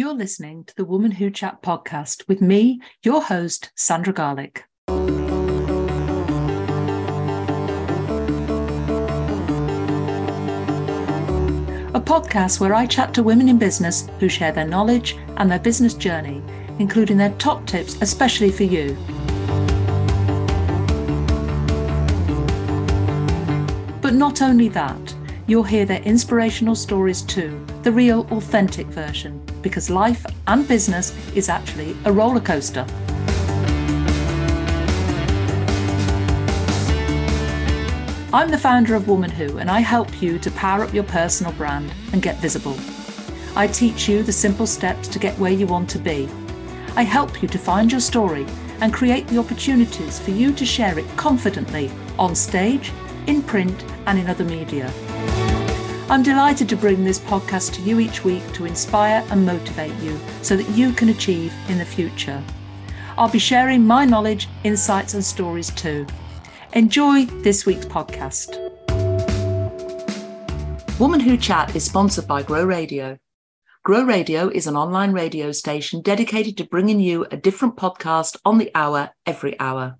You're listening to the Woman Who Chat podcast with me, your host, Sandra Garlick. A podcast where I chat to women in business who share their knowledge and their business journey, including their top tips, especially for you. But not only that, you'll hear their inspirational stories too, the real, authentic version, because life and business is actually a roller coaster. I'm the founder of Woman Who, and I help you to power up your personal brand and get visible. I teach you the simple steps to get where you want to be. I help you to find your story and create the opportunities for you to share it confidently on stage, in print, and in other media. I'm delighted to bring this podcast to you each week to inspire and motivate you so that you can achieve in the future. I'll be sharing my knowledge, insights, and stories too. Enjoy this week's podcast. Woman Who Chat is sponsored by Grow Radio. Grow Radio is an online radio station dedicated to bringing you a different podcast on the hour every hour.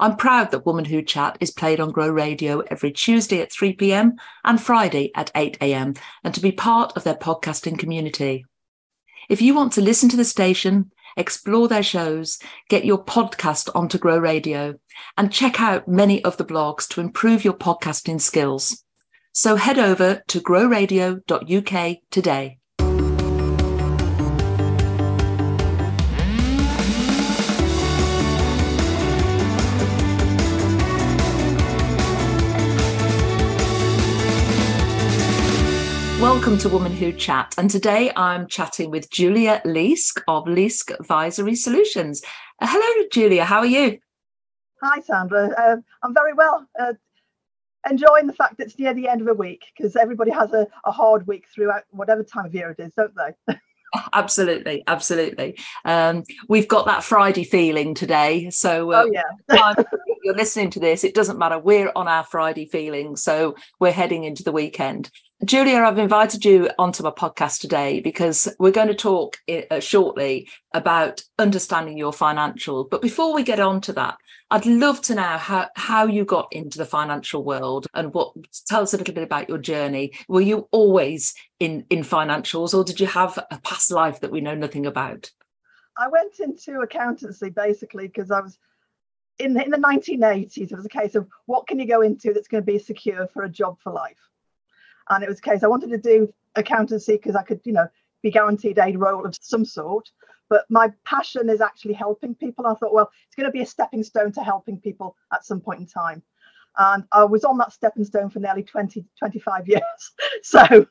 I'm proud that Woman Who Chat is played on Grow Radio every Tuesday at 3 p.m. and Friday at 8 a.m. and to be part of their podcasting community. If you want to listen to the station, explore their shows, get your podcast onto Grow Radio, and check out many of the blogs to improve your podcasting skills. So head over to growradio.uk today. Welcome to Woman Who Chat. And today I'm chatting with Julia Leask of Leask Advisory Solutions. Uh, hello, Julia. How are you? Hi, Sandra. Uh, I'm very well. Uh, enjoying the fact that it's near the end of a week because everybody has a, a hard week throughout whatever time of year it is, don't they? absolutely absolutely um, we've got that friday feeling today so uh, oh, yeah. you're listening to this it doesn't matter we're on our friday feeling so we're heading into the weekend Julia, I've invited you onto my podcast today because we're going to talk uh, shortly about understanding your financial. But before we get on to that, I'd love to know how, how you got into the financial world and what tell us a little bit about your journey. Were you always in, in financials or did you have a past life that we know nothing about? I went into accountancy basically because I was in, the, in the 1980s. It was a case of what can you go into that's going to be secure for a job for life and it was a case I wanted to do accountancy because I could, you know, be guaranteed a role of some sort. But my passion is actually helping people. I thought, well, it's going to be a stepping stone to helping people at some point in time. And I was on that stepping stone for nearly 20, 25 years. so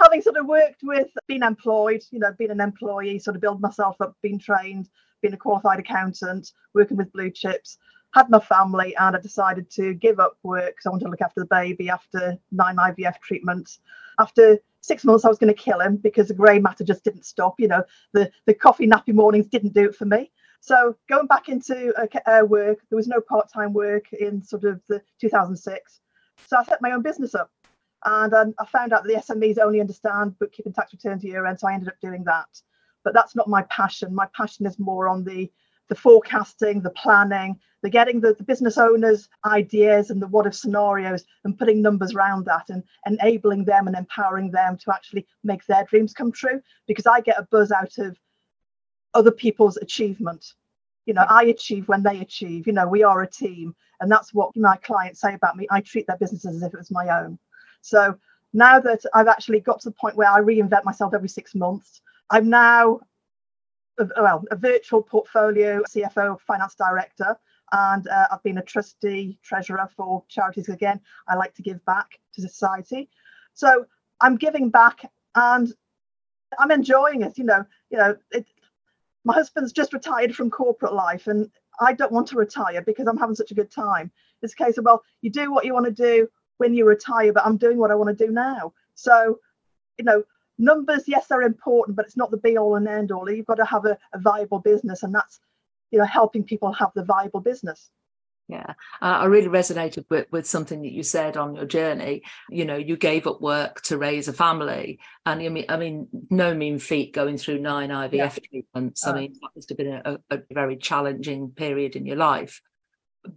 having sort of worked with being employed, you know, being an employee, sort of build myself up, being trained, being a qualified accountant, working with blue chips, had my family and I decided to give up work because I wanted to look after the baby after nine IVF treatments. After six months, I was going to kill him because the grey matter just didn't stop. You know, the, the coffee nappy mornings didn't do it for me. So going back into uh, work, there was no part-time work in sort of the 2006. So I set my own business up. And um, I found out that the SMEs only understand bookkeeping tax returns year end. So I ended up doing that. But that's not my passion. My passion is more on the the forecasting, the planning, the getting the, the business owners' ideas and the what if scenarios and putting numbers around that and enabling them and empowering them to actually make their dreams come true. Because I get a buzz out of other people's achievement. You know, I achieve when they achieve. You know, we are a team. And that's what my clients say about me. I treat their businesses as if it was my own. So now that I've actually got to the point where I reinvent myself every six months, I'm now well, a virtual portfolio CFO, finance director, and uh, I've been a trustee treasurer for charities. Again, I like to give back to society, so I'm giving back and I'm enjoying it. You know, you know, it, my husband's just retired from corporate life, and I don't want to retire because I'm having such a good time. It's a case of well, you do what you want to do when you retire, but I'm doing what I want to do now. So, you know, numbers, yes, they're important, but it's not the be all and end all. You've got to have a, a viable business, and that's you know helping people have the viable business. Yeah, uh, I really resonated with, with something that you said on your journey. You know, you gave up work to raise a family, and you mean, I mean, no mean feat going through nine IVF yeah. treatments. I mean, that must have been a, a very challenging period in your life.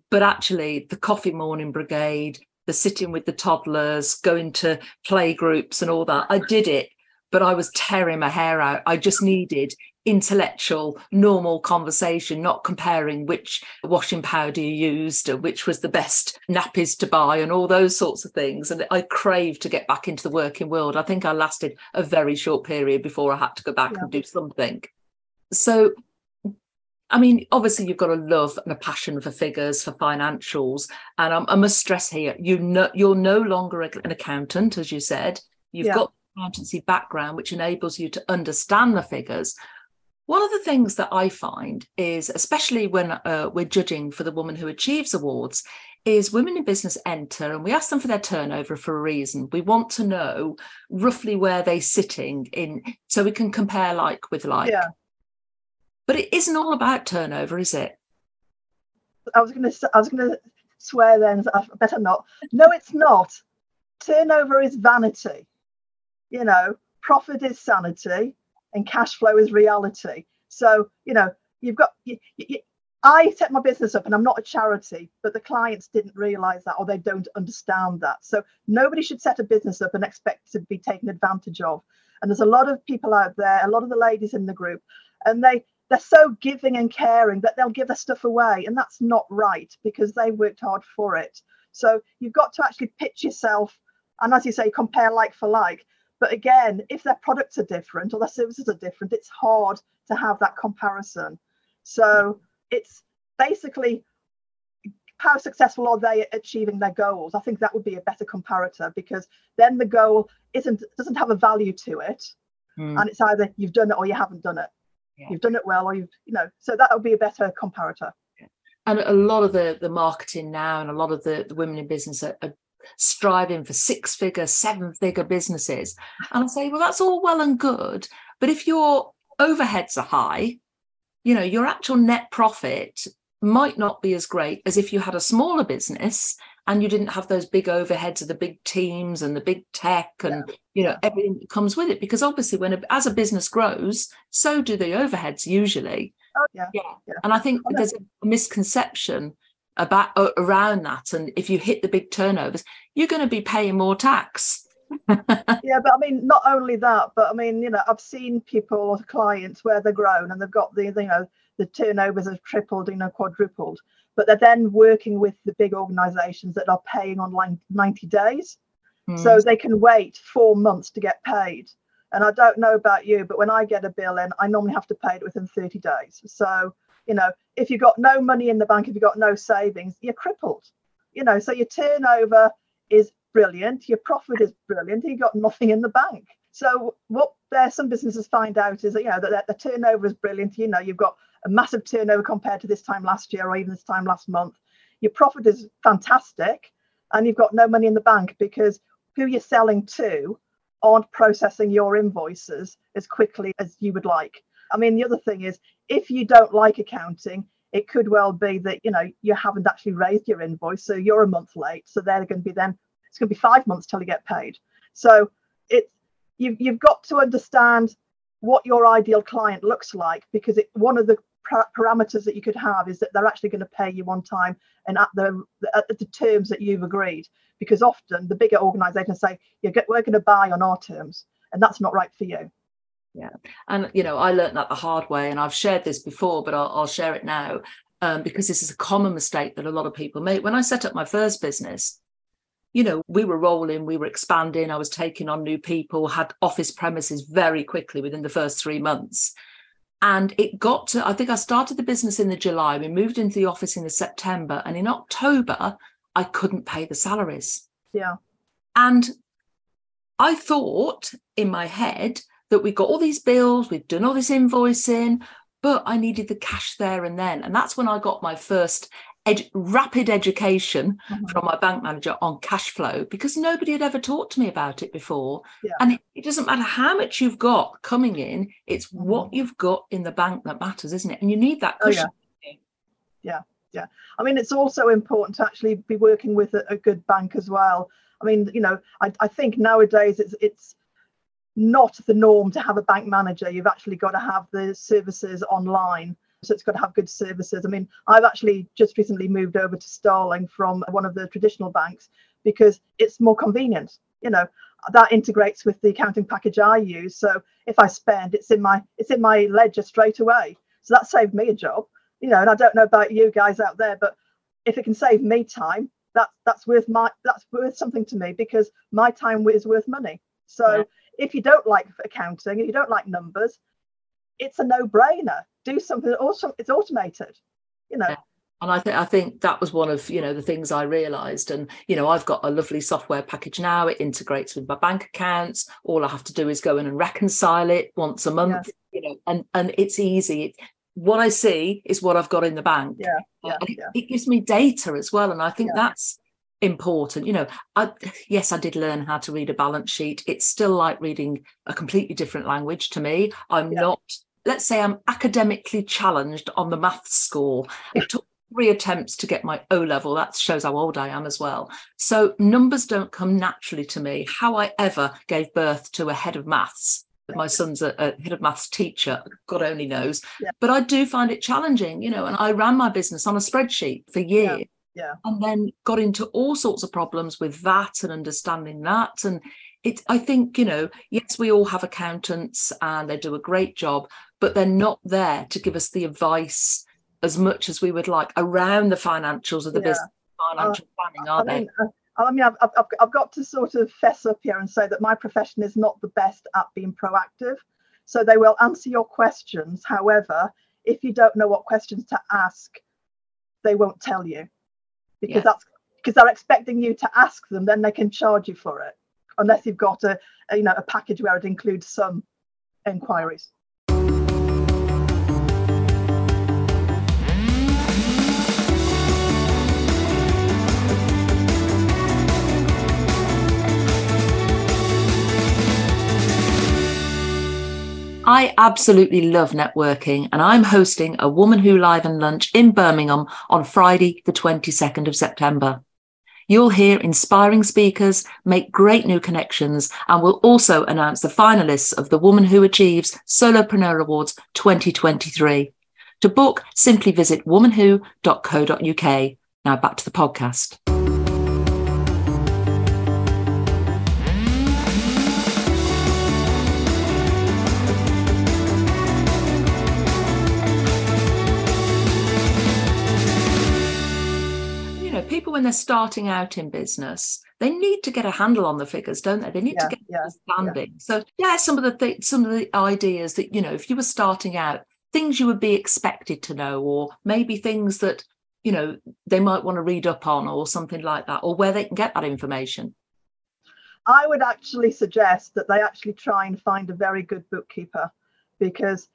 But actually, the coffee morning brigade, the sitting with the toddlers, going to play groups, and all that, I did it but I was tearing my hair out. I just needed intellectual, normal conversation, not comparing which washing powder you used, or which was the best nappies to buy, and all those sorts of things. And I craved to get back into the working world. I think I lasted a very short period before I had to go back yeah. and do something. So, I mean, obviously, you've got a love and a passion for figures, for financials, and I'm, i must stress here: you know, you're no longer an accountant, as you said. You've yeah. got accountancy background, which enables you to understand the figures, one of the things that I find is, especially when uh, we're judging for the woman who achieves awards, is women in business enter and we ask them for their turnover for a reason. We want to know roughly where they're sitting in, so we can compare like with like. Yeah. But it isn't all about turnover, is it? I was going to. I was going to swear then. I better not. No, it's not. Turnover is vanity. You know, profit is sanity and cash flow is reality. So, you know, you've got, you, you, I set my business up and I'm not a charity, but the clients didn't realize that or they don't understand that. So, nobody should set a business up and expect to be taken advantage of. And there's a lot of people out there, a lot of the ladies in the group, and they, they're so giving and caring that they'll give their stuff away. And that's not right because they worked hard for it. So, you've got to actually pitch yourself and, as you say, compare like for like. But again, if their products are different or their services are different, it's hard to have that comparison. So it's basically how successful are they at achieving their goals? I think that would be a better comparator because then the goal isn't doesn't have a value to it. Mm. And it's either you've done it or you haven't done it. Yeah. You've done it well or you've, you know, so that would be a better comparator and a lot of the the marketing now and a lot of the, the women in business are, are, striving for six figure, seven figure businesses. And I say, well, that's all well and good. But if your overheads are high, you know, your actual net profit might not be as great as if you had a smaller business and you didn't have those big overheads of the big teams and the big tech and yeah. you know everything that comes with it because obviously when a, as a business grows so do the overheads usually oh yeah yeah, yeah. and i think oh, there's a misconception about uh, around that and if you hit the big turnovers you're going to be paying more tax. Yeah but i mean not only that but i mean you know i've seen people or clients where they're grown and they've got the you know the turnovers have tripled you know quadrupled but they're then working with the big organizations that are paying on 90 days. Mm. so they can wait four months to get paid. And i don't know about you but when i get a bill in i normally have to pay it within 30 days. So you know if you've got no money in the bank if you've got no savings you're crippled you know. So your turnover is brilliant your profit is brilliant you've got nothing in the bank. So what there some businesses find out is that you know that the turnover is brilliant. You know you've got a massive turnover compared to this time last year or even this time last month. Your profit is fantastic and you've got no money in the bank because who you're selling to aren't processing your invoices as quickly as you would like I mean, the other thing is if you don't like accounting, it could well be that you know you haven't actually raised your invoice, so you're a month late. So they're going to be then it's going to be five months till you get paid. So it you've you've got to understand what your ideal client looks like because it, one of the parameters that you could have is that they're actually going to pay you on time and at the at the terms that you've agreed. Because often the bigger organisations say, "Yeah, we're going to buy on our terms," and that's not right for you yeah. And you know i learned that the hard way and i've shared this before but i'll, I'll share it now um, because this is a common mistake that a lot of people make. When i set up my first business you know we were rolling we were expanding i was taking on new people had office premises very quickly within the first three months. And it got to i think i started the business in the july we moved into the office in the september and in october i couldn't pay the salaries. Yeah. And i thought in my head that we got all these bills, we've done all this invoicing, but I needed the cash there and then. And that's when I got my first rapid education mm-hmm. from my bank manager on cash flow because nobody had ever talked to me about it before. Yeah. And it, it, doesn't matter how much you've got coming in, it's mm-hmm. what you've got in the bank that matters, isn't it? And you need that cushion. Oh, yeah. yeah. yeah i mean it's also important to actually be working with a, a good bank as well i mean you know I, I think nowadays it's it's not the norm to have a bank manager. You've actually got to have the services online. So it's got to have good services. I mean i've actually just recently moved over to starling from one of the traditional banks because it's more convenient. You know that integrates with the accounting package i use. So if i spend it's in my it's in my ledger straight away. So that saved me a job you know, and I don't know about you guys out there, but if it can save me time, that's that's worth my that's worth something to me because my time is worth money. So yeah. If you don't like accounting, and you don't like numbers, it's a no-brainer. Do something also it's automated, you know. Yeah. And I think I think that was one of you know the things I realised. And you know I've got a lovely software package now. It integrates with my bank accounts. All I have to do is go in and reconcile it once a month. Yeah. You know, and and it's easy what I see is what I've got in the bank. Yeah, uh, yeah, it, yeah. it, gives me data as well, and I think that's important. You know, I yes, I did learn how to read a balance sheet. It's still like reading a completely different language to me. I'm yeah. not. Let's say I'm academically challenged on the maths score. It took three attempts to get my O level. That shows how old I am as well. So numbers don't come naturally to me. How I ever gave birth to a head of maths my son's a, a, head of maths teacher god only knows yeah. but i do find it challenging you know and i ran my business on a spreadsheet for years yeah. Yeah. and then got into all sorts of problems with that and understanding that and it i think you know yes we all have accountants and they do a great job but they're not there to give us the advice as much as we would like around the financials of the yeah. business financial uh, planning are I mean, they uh, I mean, I've, I've, I've got to sort of fess up here and say that my profession is not the best at being proactive. So they will answer your questions. However, if you don't know what questions to ask, they won't tell you because yeah. that's because they're expecting you to ask them. Then they can charge you for it, unless you've got a, a you know a package where it includes some inquiries. I absolutely love networking, and I'm hosting a Woman Who Live and Lunch in Birmingham on Friday, the 22nd of September. You'll hear inspiring speakers, make great new connections, and we'll also announce the finalists of the Woman Who Achieves Solopreneur Awards 2023. To book, simply visit womanwho.co.uk. Now back to the podcast. People when they're starting out in business they need to get a handle on the figures don't they? They need yeah, to get yeah, understanding. yeah. so yeah some of the th- some of the ideas that you know if you were starting out things you would be expected to know or maybe things that you know they might want to read up on or something like that or where they can get that information. I would actually suggest that they actually try and find a very good bookkeeper because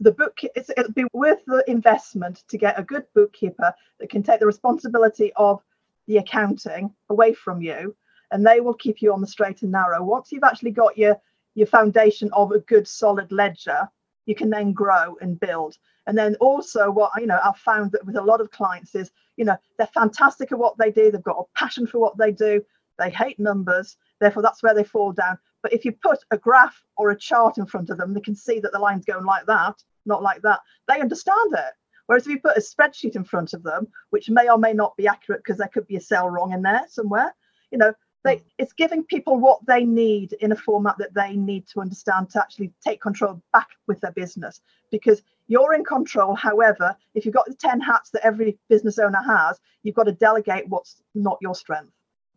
the book it'll be worth the investment to get a good bookkeeper that can take the responsibility of the accounting away from you and they will keep you on the straight and narrow. Once you've actually got your your foundation of a good solid ledger you can then grow and build. And then also what you know i've found that with a lot of clients is you know they're fantastic at what they do they've got a passion for what they do they hate numbers therefore that's where they fall down but if you put a graph or a chart in front of them, they can see that the line's going like that, not like that. They understand it. Whereas if you put a spreadsheet in front of them, which may or may not be accurate because there could be a cell wrong in there somewhere, you know, they, hmm. it's giving people what they need in a format that they need to understand to actually take control back with their business because you're in control however if you've got the 10 hats that every business owner has you've got to delegate what's not your strength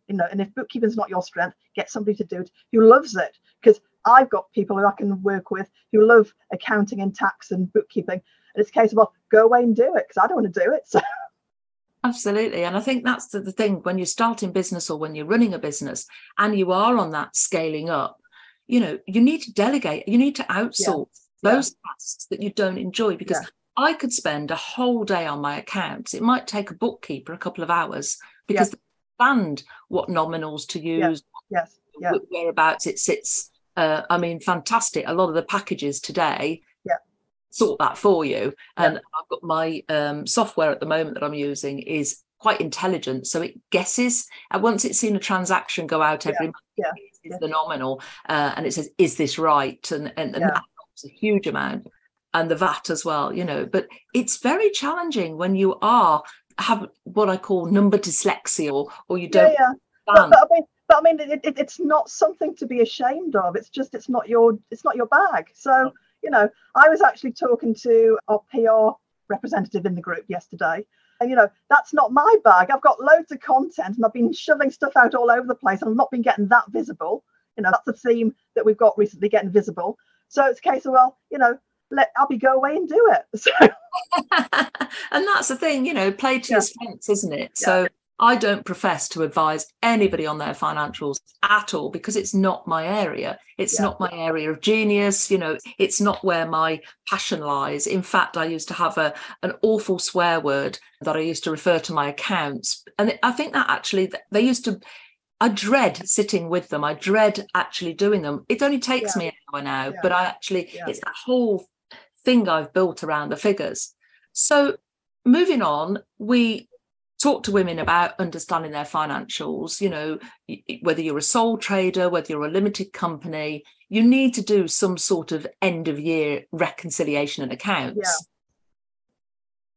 you know and if bookkeeping's not your strength get somebody to do it who loves it because i've got people who i can work with who love accounting and tax and bookkeeping and it's a case of well go away and do it because i don't want to do it so Absolutely. And I think that's the, the, thing when you're starting business or when you're running a business and you are on that scaling up, you know, you need to delegate, you need to outsource yeah. those yeah. tasks that you don't enjoy because yeah. I could spend a whole day on my accounts. It might take a bookkeeper a couple of hours because understand what nominals to use, yes, yes, whereabouts it sits. Uh, I mean, fantastic. A lot of the packages today, yeah. sort that for you. And yeah. I've got my um, software at the moment that I'm using is quite intelligent, so it guesses. And once it's seen a transaction go out every yeah. month, yeah. it's yeah. phenomenal, uh, and it says, "Is this right?" And and, and that helps a huge amount, and the VAT as well. You know, but it's very challenging when you are have what I call number dyslexia, or or you don't. Yeah, but, but, I mean, but I mean, it, it, it's not something to be ashamed of. It's just it's not your it's not your bag. So you know, I was actually talking to our PR representative in the group yesterday. And you know, that's not my bag. I've got loads of content and I've been shoving stuff out all over the place and I've not been getting that visible. You know, that's the theme that we've got recently getting visible. So it's a case of, well, you know, let Abby go away and do it. So and that's the thing, you know, play to yeah. your strengths, isn't it? Yeah. So I don't profess to advise anybody on their financials at all because it's not my area. It's yeah. not my area of genius. You know, it's not where my passion lies. In fact, I used to have a an awful swear word that I used to refer to my accounts, and I think that actually they used to. I dread sitting with them. I dread actually doing them. It only takes yeah. me an hour now, yeah. but I actually it's that whole thing I've built around the figures. So moving on, we talk to women about understanding their financials you know whether you're a sole trader whether you're a limited company you need to do some sort of end of year reconciliation and accounts yeah.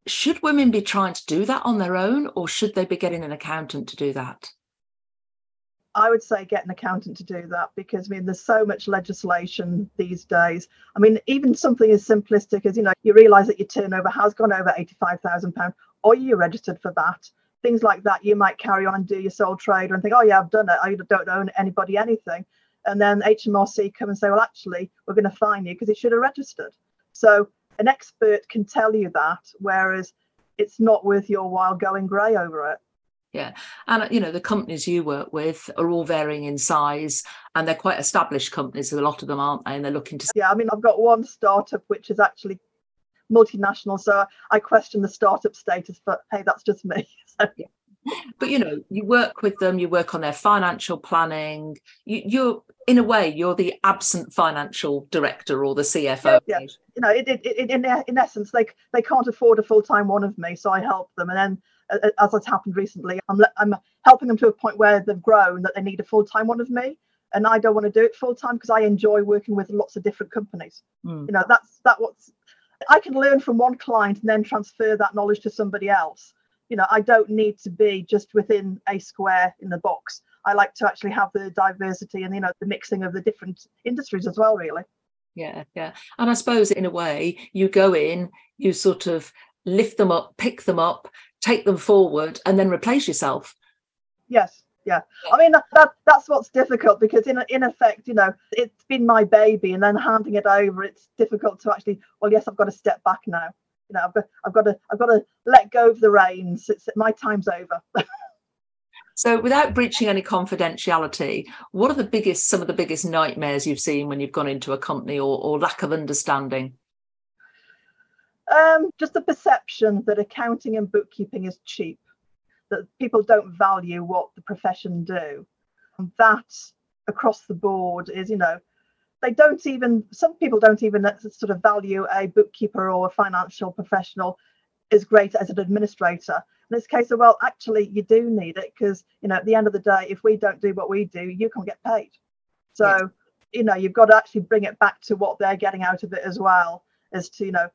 should women be trying to do that on their own or should they be getting an accountant to do that I would say get an accountant to do that because I mean there's so much legislation these days. I mean even something as simplistic as you know you realise that your turnover has gone over eighty five thousand pound or you're registered for that. Things like that, you might carry on and do your sole trader and think, oh yeah, I've done it. I don't owe anybody anything. And then HMRC come and say, well, actually, we're going to fine you because you should have registered. So an expert can tell you that, whereas it's not worth your while going grey over it. Yeah. And, you know, the companies you work with are all varying in size and they're quite established companies, a lot of them, aren't they? And they're looking to. Yeah. I mean, I've got one startup which is actually multinational. So I question the startup status, but hey, that's just me. So. Yeah. But you know, you work with them, you work on their financial planning. You, you're in a way, you're the absent financial director or the CFO. Yeah, yeah. you know, it, it, it, in in essence, they they can't afford a full time one of me, so I help them. And then, uh, uh, as has happened recently, I'm I'm helping them to a point where they've grown that they need a full time one of me and I don't want to do it full time because I enjoy working with lots of different companies. Mm. You know, that's that what's I can learn from one client and then transfer that knowledge to somebody else. You know, I don't need to be just within a square in the box. I like to actually have the diversity and you know the mixing of the different industries as well, really. Yeah, yeah. And I suppose in a way, you go in, you sort of lift them up, pick them up, take them forward, and then replace yourself. Yes, yeah. I mean that, that, that's what's difficult because in in effect you know it's been my baby and then handing it over it's difficult to actually well yes i've got to step back now. You know i've got i've got to i've got to let go of the reins. It's my time's over. So without breaching any confidentiality what are the biggest some of the biggest nightmares you've seen when you've gone into a company or, or lack of understanding um, just the perception that accounting and bookkeeping is cheap that people don't value what the profession do. And that across the board is, you know, they don't even, some people don't even sort of value a bookkeeper or a financial professional as great as an administrator. In this case of, well, actually, you do need it because, you know, at the end of the day, if we don't do what we do, you can't get paid. So, you know, you've got to actually bring it back to what they're getting out of it as well, as to, you know,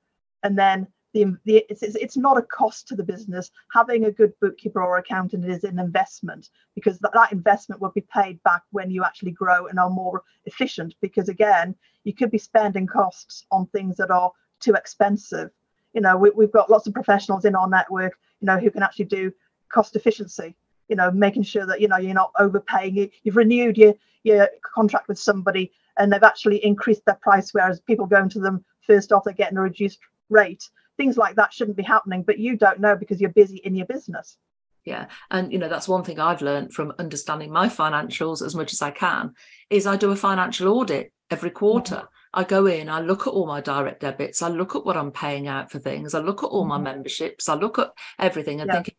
and then the, the it's, it's not a cost to the business. Having a good bookkeeper or accountant is an investment because that, that investment will be paid back when you actually grow and are more efficient. Because again, you could be spending costs on things that are too expensive. You know, we, we've got lots of professionals in our network, you know, who can actually do cost efficiency you know making sure that you know you're not overpaying you, you've renewed your your contract with somebody and they've actually increased their price whereas people going to them first off they're getting a reduced rate things like that shouldn't be happening but you don't know because you're busy in your business yeah and you know that's one thing i've learned from understanding my financials as much as i can is i do a financial audit every quarter mm-hmm. I go in, I look at all my direct debits, I look at what I'm paying out for things, I look at all my mm-hmm. memberships, I look at everything and yeah. think,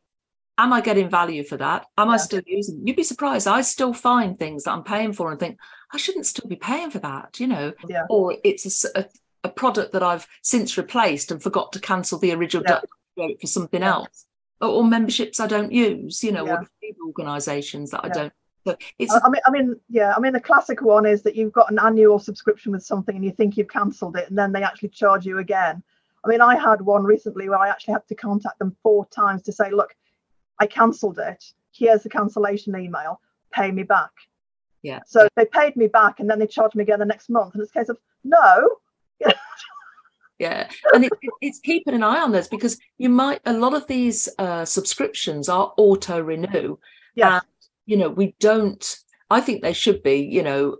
am I getting value for that? Am yeah. I still using? You'd be surprised. I still find things that I'm paying for and think I shouldn't still be paying for that, you know. Yeah. Or it's a, a a product that I've since replaced and forgot to cancel the original Yeah. for something Yeah. else, or, or memberships I don't use, you know, Yeah. or organisations that I don't. So it's I I mean, I mean, yeah, I mean, the classic one is that you've got an annual subscription with something and you think you've cancelled it, and then they actually charge you again. I mean, I had one recently where I actually had to contact them four times to say, look, I cancelled it. Here's the cancellation email. Pay me back. Yeah. So they paid me back, and then they charged me again the next month, and it's a case of no. Yeah and it, it- it's keeping an eye on this because you might a lot of these uh, subscriptions are auto renew yeah you know we don't i think they should be you know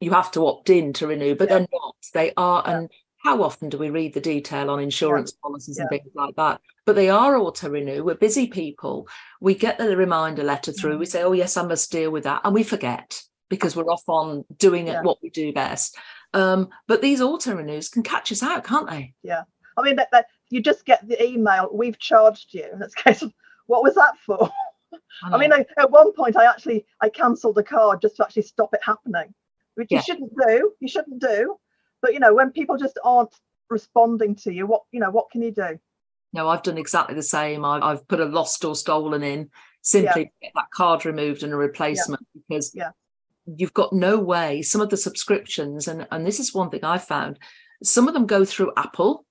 you have to opt in to renew but Yeah. they're not. They are Yeah. and how often do we read the detail on insurance policies and things like that? But they are auto renew we're busy people. We get the reminder letter through. We Mm. say oh yes i must deal with that and we forget because we're off on doing Yeah. what we do best um, but these auto renews can catch us out can't they Yeah. I mean, that, that you just get the email, we've charged you. It's a case what was that for? I mean. I, at one point, I actually I cancelled a card just to actually stop it happening, which Yeah. you shouldn't do. You shouldn't do. But you know, when people just aren't responding to you, what you know, what can you do? No, I've done exactly the same. I've, I've put a lost or stolen in simply to get that card removed and a replacement because Yeah. You've got no way. Some of the subscriptions, and, and this is one thing I found, some of them go through Apple.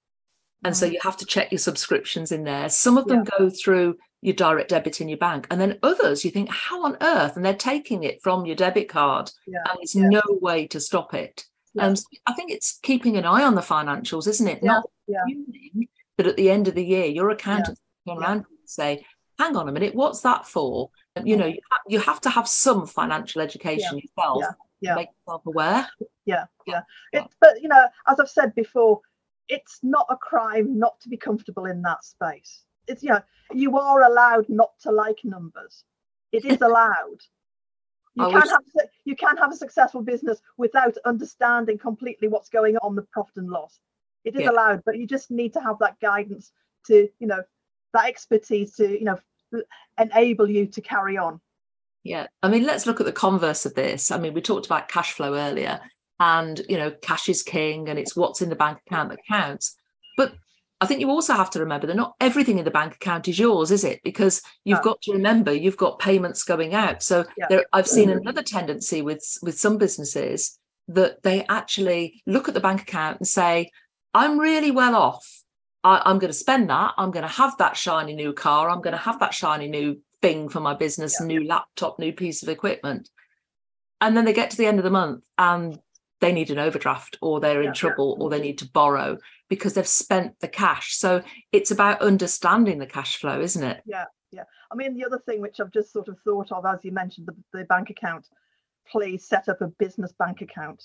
And so Mhm. you have to check your subscriptions in there. Some of them go through your direct debit in your bank. And then others, you think, how on earth? And they're taking it from your debit card. Yeah, And there's yeah. no way to stop it. Yeah. Um, so I think it's keeping an eye on the financials, isn't it? Yeah, Not yeah. assuming that at the end of the year, your accountant yeah. around and say, "Hang on a minute, what's that for?" You mm. know, you, ha- you have to have some financial education yourself. yeah, yeah. Make yourself aware. yeah yeah Yeah. it, but you know as i've said before it's not a crime not to be comfortable in that space it's you know you are allowed not to like numbers it is allowed you I can wish- have you can have a successful business without understanding completely what's going on the profit and loss it is Yeah. allowed but you just need to have that guidance to you know that expertise to you know enable you to carry on Yeah. I mean, let's look at the converse of this. I mean, we talked about cash flow earlier, and you know, cash is king, and it's what's in the bank account that counts. But I think you also have to remember that not everything in the bank account is yours, is it? Because you've No. got to remember you've got payments going out. So Yeah. there, I've seen another tendency with with some businesses that they actually look at the bank account and say, "I'm really well off. I, I'm going to spend that. I'm going to have that shiny new car. I'm going to have that shiny new thing for my business, Yeah. new laptop, new piece of equipment." And then they get to the end of the month and they need an overdraft or they're in Yeah. trouble or they need to borrow because they've spent the cash. So it's about understanding the cash flow, isn't it? Yeah, yeah. I mean, the other thing which I've just sort of thought of, as you mentioned, the, the bank account, please set up a business bank account.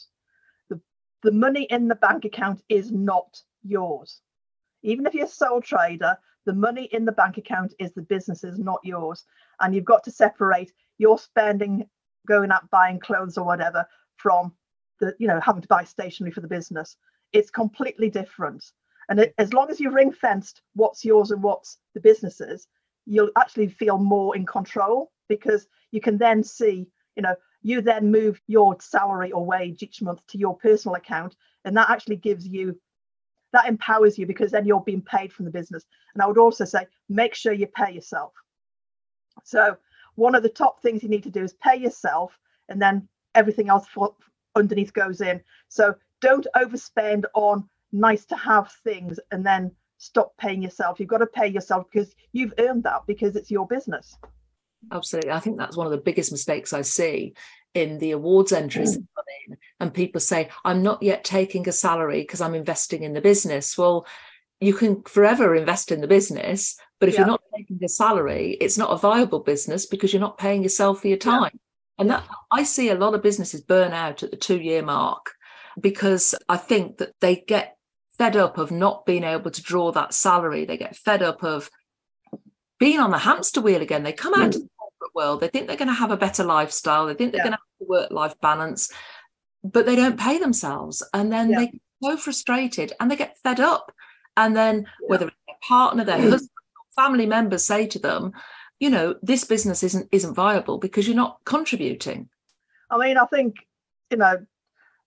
The, the money in the bank account is not yours. Even if you're a sole trader, the money in the bank account is the business's, not yours. And you've got to separate your spending, going out buying clothes or whatever, from the, you know, having to buy stationery for the business. It's completely different. And it, as long as you've ring fenced what's yours and what's the business's, you'll actually feel more in control because you can then see, you know, you then move your salary or wage each month to your personal account. And that actually gives you, that empowers you because then you're being paid from the business. And I would also say, make sure you pay yourself. So, one of the top things you need to do is pay yourself, and then everything else for, underneath goes in. So, don't overspend on nice to have things and then stop paying yourself. You've got to pay yourself because you've earned that because it's your business. Absolutely. I think that's one of the biggest mistakes I see in the awards entries mm. come in. And people say, I'm not yet taking a salary because I'm investing in the business. Well, you can forever invest in the business, but if Yeah. you're not taking a salary, it's not a viable business because you're not paying yourself for your Yeah. time. And that I see a lot of businesses burn out at the two year mark because I think that they get fed up of not being able to draw that salary. They get fed up of being on the hamster wheel again. They come out corporate world, they think they're going to have a better lifestyle, they think they're Yeah. going to have a work life balance, but they don't pay themselves. And then Yeah. they get so frustrated and they get fed up. And then whether it's their partner, their mm. husband, family members say to them, you know, this business isn't isn't viable because you're not contributing. I mean, I think, you know,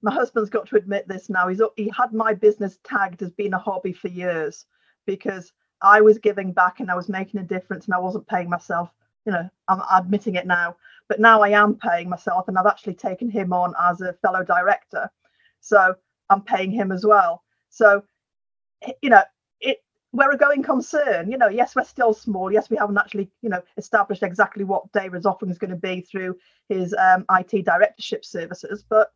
my husband's got to admit this now. He's he had my business tagged as being a hobby for years because I was giving back and I was making a difference and I wasn't paying myself. You know, I'm admitting it now, but now I am paying myself and I've actually taken him on as a fellow director. So I'm paying him as well. So, you know, it we're a going concern. You know, yes, we're still small. Yes, we haven't actually, you know, established exactly what David's offering is going to be through his um, IT directorship services, but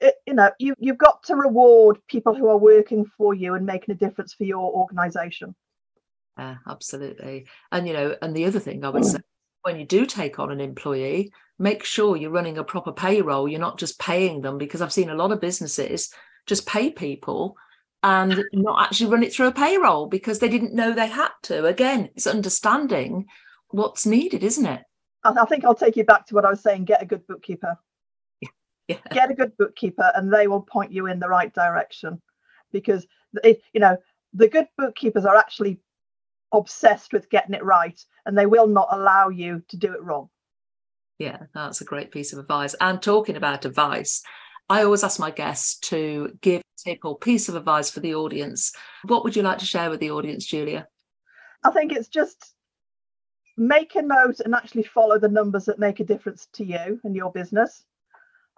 it, you know, you you've got to reward people who are working for you and making a difference for your organisation. Yeah, absolutely. And you know, and the other thing I would hmm. say, when you do take on an employee, make sure you're running a proper payroll. You're not just paying them because I've seen a lot of businesses just pay people and not actually run it through a payroll because they didn't know they had to. Again, it's understanding what's needed, isn't it? I think I'll take you back to what I was saying. Get a good bookkeeper. Yeah. Get a good bookkeeper, and they will point you in the right direction. Because it, you know the good bookkeepers are actually obsessed with getting it right and they will not allow you to do it wrong. Yeah, that's a great piece of advice. And talking about advice, I always ask my guests to give a tip or piece of advice for the audience. What would you like to share with the audience, Julia? I think it's just make a note and actually follow the numbers that make a difference to you and your business.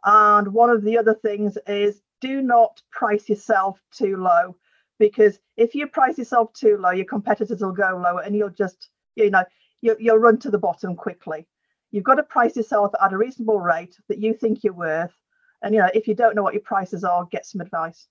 And one of the other things is do not price yourself too low because if you price yourself too low, your competitors will go lower and you'll just, you know, you'll, you'll run to the bottom quickly. You've got to price yourself at a reasonable rate that you think you're worth. And, you know, if you don't know what your prices are, get some advice.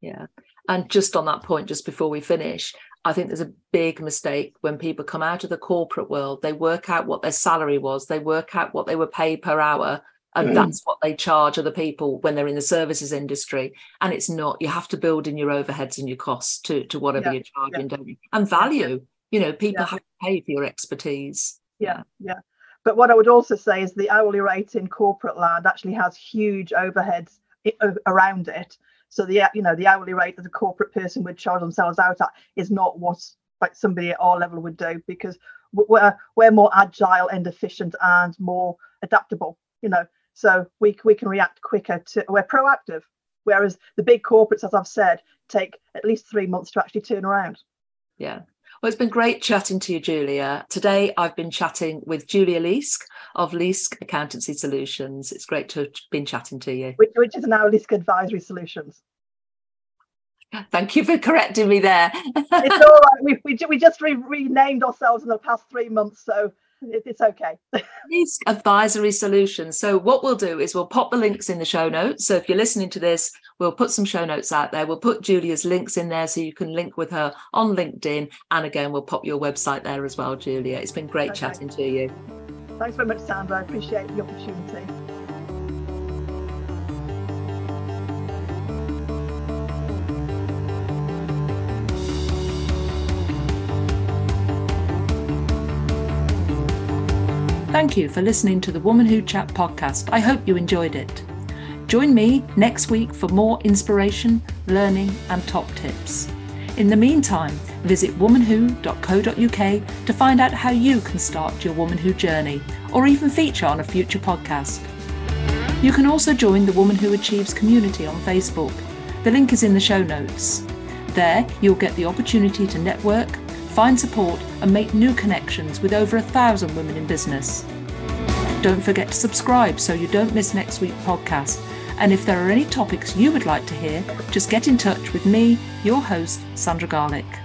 Yeah. And just on that point, just before we finish, I think there's a big mistake when people come out of the corporate world. They work out what their salary was, they work out what they were paid per hour, and mm. that's what they charge other people when they're in the services industry and it's not you have to build in your overheads and your costs to to whatever yeah. you're charging yeah. don't you and value you know people yeah. have to pay for your expertise yeah yeah but what i would also say is the hourly rate in corporate land actually has huge overheads around it so the you know the hourly rate that a corporate person would charge themselves out at is not what like somebody at our level would do because we're we're more agile and efficient and more adaptable you know so we, we can react quicker to, we're proactive. Whereas the big corporates, as I've said, take at least three months to actually turn around. Yeah. Well, it's been great chatting to you, Julia. Today, I've been chatting with Julia Leask of Leask Accountancy Solutions. It's great to have been chatting to you. Which, which is now Leask Advisory Solutions. Thank you for correcting me there. it's all right. We, we, we just re- renamed ourselves in the past three months. So it's okay. Leask advisory solutions. So what we'll do is we'll pop the links in the show notes. So if you're listening to this, we'll put some show notes out there. We'll put Julia's links in there so you can link with her on LinkedIn. And again, we'll pop your website there as well, Julia. It's been great okay. chatting to you. Thanks very much, Sandra. I appreciate the opportunity. Thank you for listening to the Woman Who Chat podcast. I hope you enjoyed it. Join me next week for more inspiration, learning, and top tips. In the meantime, visit womanwho.co.uk to find out how you can start your Woman Who journey or even feature on a future podcast. You can also join the Woman Who Achieves community on Facebook. The link is in the show notes. There, you'll get the opportunity to network, find support, and make new connections with over a thousand women in business. Don't forget to subscribe so you don't miss next week's podcast. And if there are any topics you would like to hear, just get in touch with me, your host, Sandra Garlick.